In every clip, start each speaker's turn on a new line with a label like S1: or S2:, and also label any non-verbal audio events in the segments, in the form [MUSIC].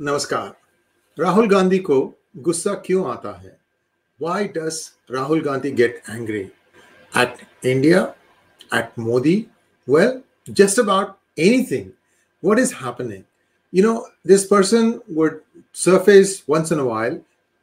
S1: नमस्कार राहुल गांधी को गुस्सा क्यों आता है why does rahul gandhi get angry at india at modi well just about anything what is happening you know this person would surface once in a while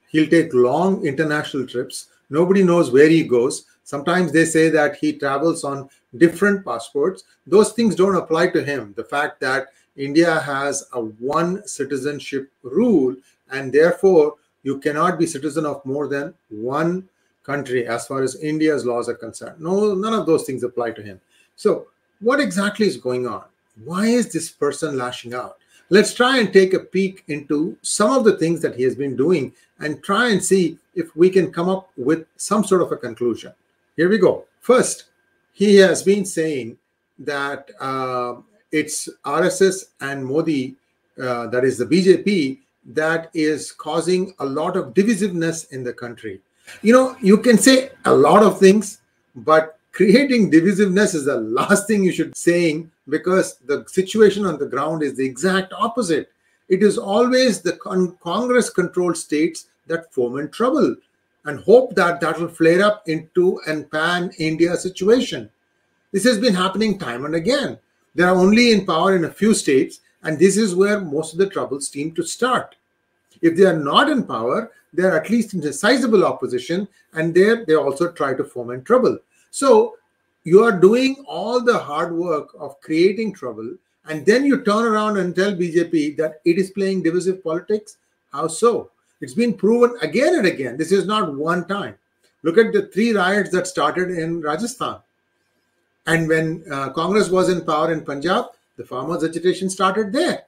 S1: he'll take long international trips nobody knows where he goes sometimes they say that he travels on different passports those things don't apply to him the fact that India has a one citizenship rule, and therefore you cannot be citizen of more than one country as far as India's laws are concerned. No, none of those things apply to him. So, what exactly is going on? Why is this person lashing out? Let's try and take a peek into some of the things that he has been doing and try and see if we can come up with some sort of a conclusion. Here we go. First, he has been saying that uh, it's RSS and Modi, uh, that is the BJP, that is causing a lot of divisiveness in the country. You know, you can say a lot of things, but [LAUGHS] creating divisiveness is the last thing you should saying because the situation on the ground is the exact opposite. It is always the con- Congress controlled states that foment trouble and hope that that will flare up into an pan India situation. This has been happening time and again. They are only in power in a few states, and this is where most of the troubles seem to start. If they are not in power, they are at least in a sizable opposition, and there they also try to foment trouble. So you are doing all the hard work of creating trouble, and then you turn around and tell BJP that it is playing divisive politics. How so? It's been proven again and again. This is not one time. Look at the three riots that started in Rajasthan. And when uh, Congress was in power in Punjab, the farmers' agitation started there.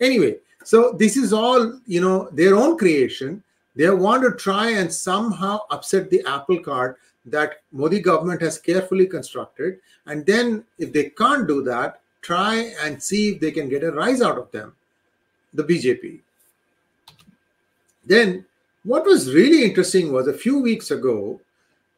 S1: Anyway, so this is all, you know, their own creation. They want to try and somehow upset the apple cart that Modi government has carefully constructed. And then if they can't do that, try and see if they can get a rise out of them, the BJP. Then what was really interesting was a few weeks ago,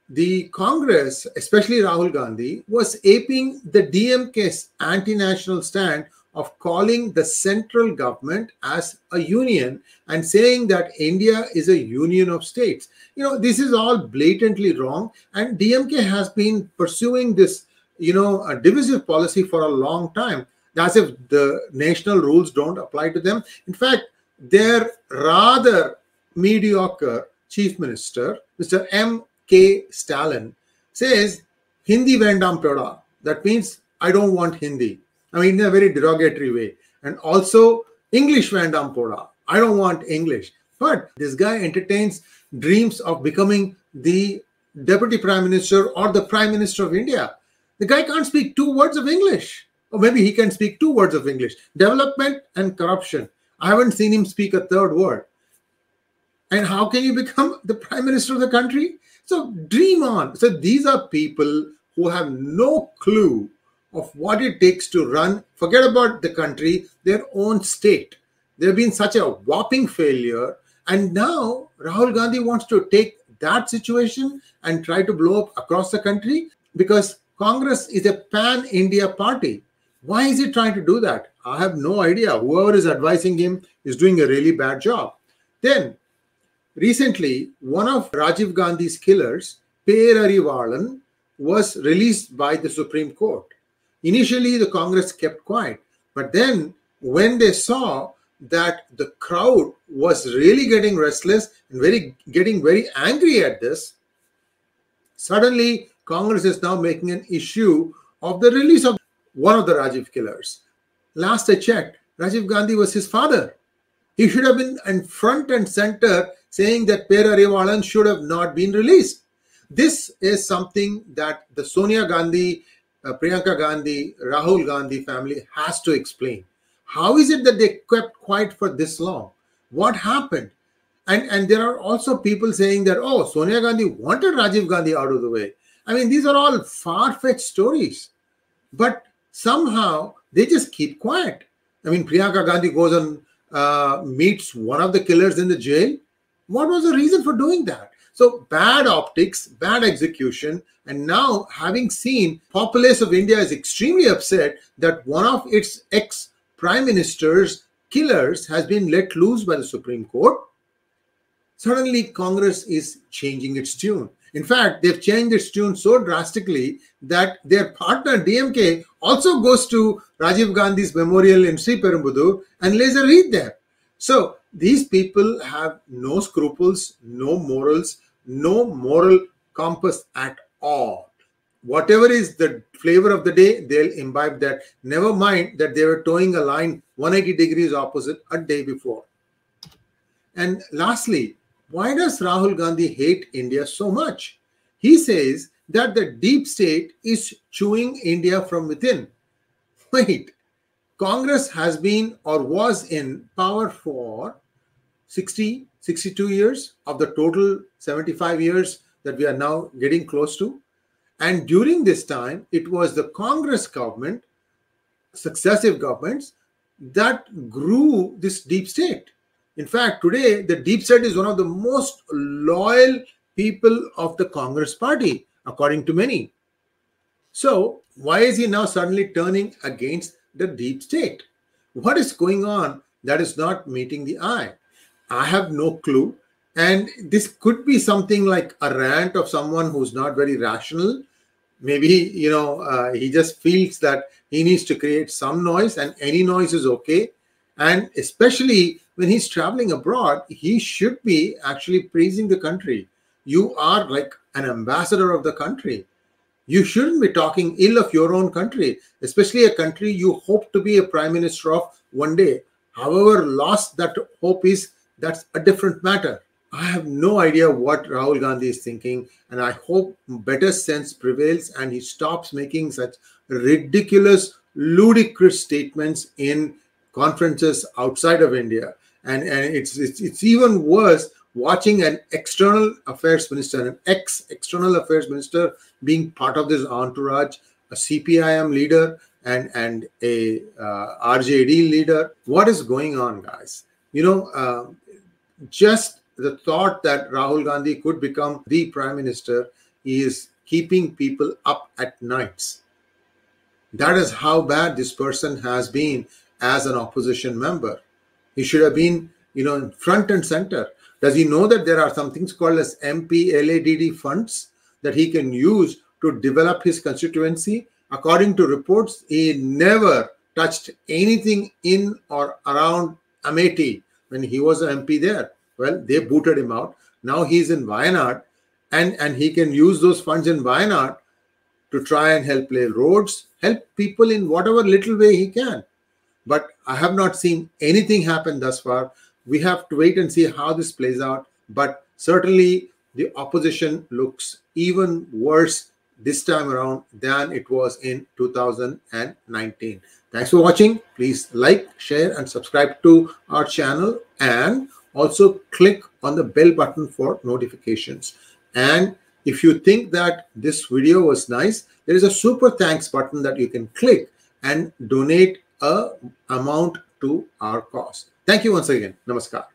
S1: the Congress, especially Rahul Gandhi, was aping the DMK's anti national stand of calling the central government as a union and saying that India is a union of states. You know, this is all blatantly wrong. And DMK has been pursuing this, you know, divisive policy for a long time, as if the national rules don't apply to them. In fact, their rather mediocre chief minister, Mr. M. K. Stalin says Hindi Vandam Pada. That means I don't want Hindi. I mean, in a very derogatory way. And also English Vandam Poda. I don't want English. But this guy entertains dreams of becoming the deputy prime minister or the prime minister of India. The guy can't speak two words of English. Or maybe he can speak two words of English development and corruption. I haven't seen him speak a third word. And how can you become [LAUGHS] the prime minister of the country? So dream on. So these are people who have no clue of what it takes to run, forget about the country, their own state. They've been such a whopping failure. And now Rahul Gandhi wants to take that situation and try to blow up across the country because Congress is a pan India party. Why is he trying to do that? I have no idea. Whoever is advising him is doing a really bad job. Then Recently, one of Rajiv Gandhi's killers, Perarivalan, was released by the Supreme Court. Initially, the Congress kept quiet, but then when they saw that the crowd was really getting restless and very getting very angry at this, suddenly Congress is now making an issue of the release of one of the Rajiv killers. Last I checked, Rajiv Gandhi was his father. He should have been in front and center saying that Perarivalan should have not been released. This is something that the Sonia Gandhi, uh, Priyanka Gandhi, Rahul Gandhi family has to explain. How is it that they kept quiet for this long? What happened? And, and there are also people saying that, oh, Sonia Gandhi wanted Rajiv Gandhi out of the way. I mean, these are all far fetched stories. But somehow they just keep quiet. I mean, Priyanka Gandhi goes and uh, meets one of the killers in the jail what was the reason for doing that? So bad optics, bad execution, and now having seen populace of India is extremely upset that one of its ex prime ministers killers has been let loose by the Supreme Court, suddenly Congress is changing its tune. In fact, they've changed its tune so drastically that their partner DMK also goes to Rajiv Gandhi's memorial in Sri Perumbudur and lays a wreath there. So these people have no scruples, no morals, no moral compass at all. Whatever is the flavor of the day, they'll imbibe that. Never mind that they were toeing a line 180 degrees opposite a day before. And lastly, why does Rahul Gandhi hate India so much? He says that the deep state is chewing India from within. Wait, Congress has been or was in power for 60, 62 years of the total 75 years that we are now getting close to. And during this time, it was the Congress government, successive governments, that grew this deep state. In fact, today, the deep state is one of the most loyal people of the Congress party, according to many. So, why is he now suddenly turning against the deep state? What is going on that is not meeting the eye? I have no clue. And this could be something like a rant of someone who's not very rational. Maybe, you know, uh, he just feels that he needs to create some noise and any noise is okay. And especially when he's traveling abroad, he should be actually praising the country. You are like an ambassador of the country. You shouldn't be talking ill of your own country, especially a country you hope to be a prime minister of one day. However, lost that hope is, that's a different matter. I have no idea what Rahul Gandhi is thinking, and I hope better sense prevails and he stops making such ridiculous, ludicrous statements in conferences outside of India. And, and it's, it's, it's even worse watching an external affairs minister, an ex external affairs minister, being part of this entourage, a CPIM leader, and and a uh, RJD leader. What is going on, guys? You know, uh, just the thought that Rahul Gandhi could become the prime minister is keeping people up at nights. That is how bad this person has been as an opposition member. He should have been, you know, front and center. Does he know that there are some things called as MPLADS funds that he can use to develop his constituency? According to reports, he never touched anything in or around Amethi when he was an MP there. Well, they booted him out. Now he's in Wayanad and, and he can use those funds in Wayanad to try and help lay roads, help people in whatever little way he can. But I have not seen anything happen thus far. We have to wait and see how this plays out. But certainly the opposition looks even worse this time around than it was in 2019. Thanks for watching. Please like, share, and subscribe to our channel. And also click on the bell button for notifications. And if you think that this video was nice, there is a super thanks button that you can click and donate a amount to our cause. Thank you once again. Namaskar.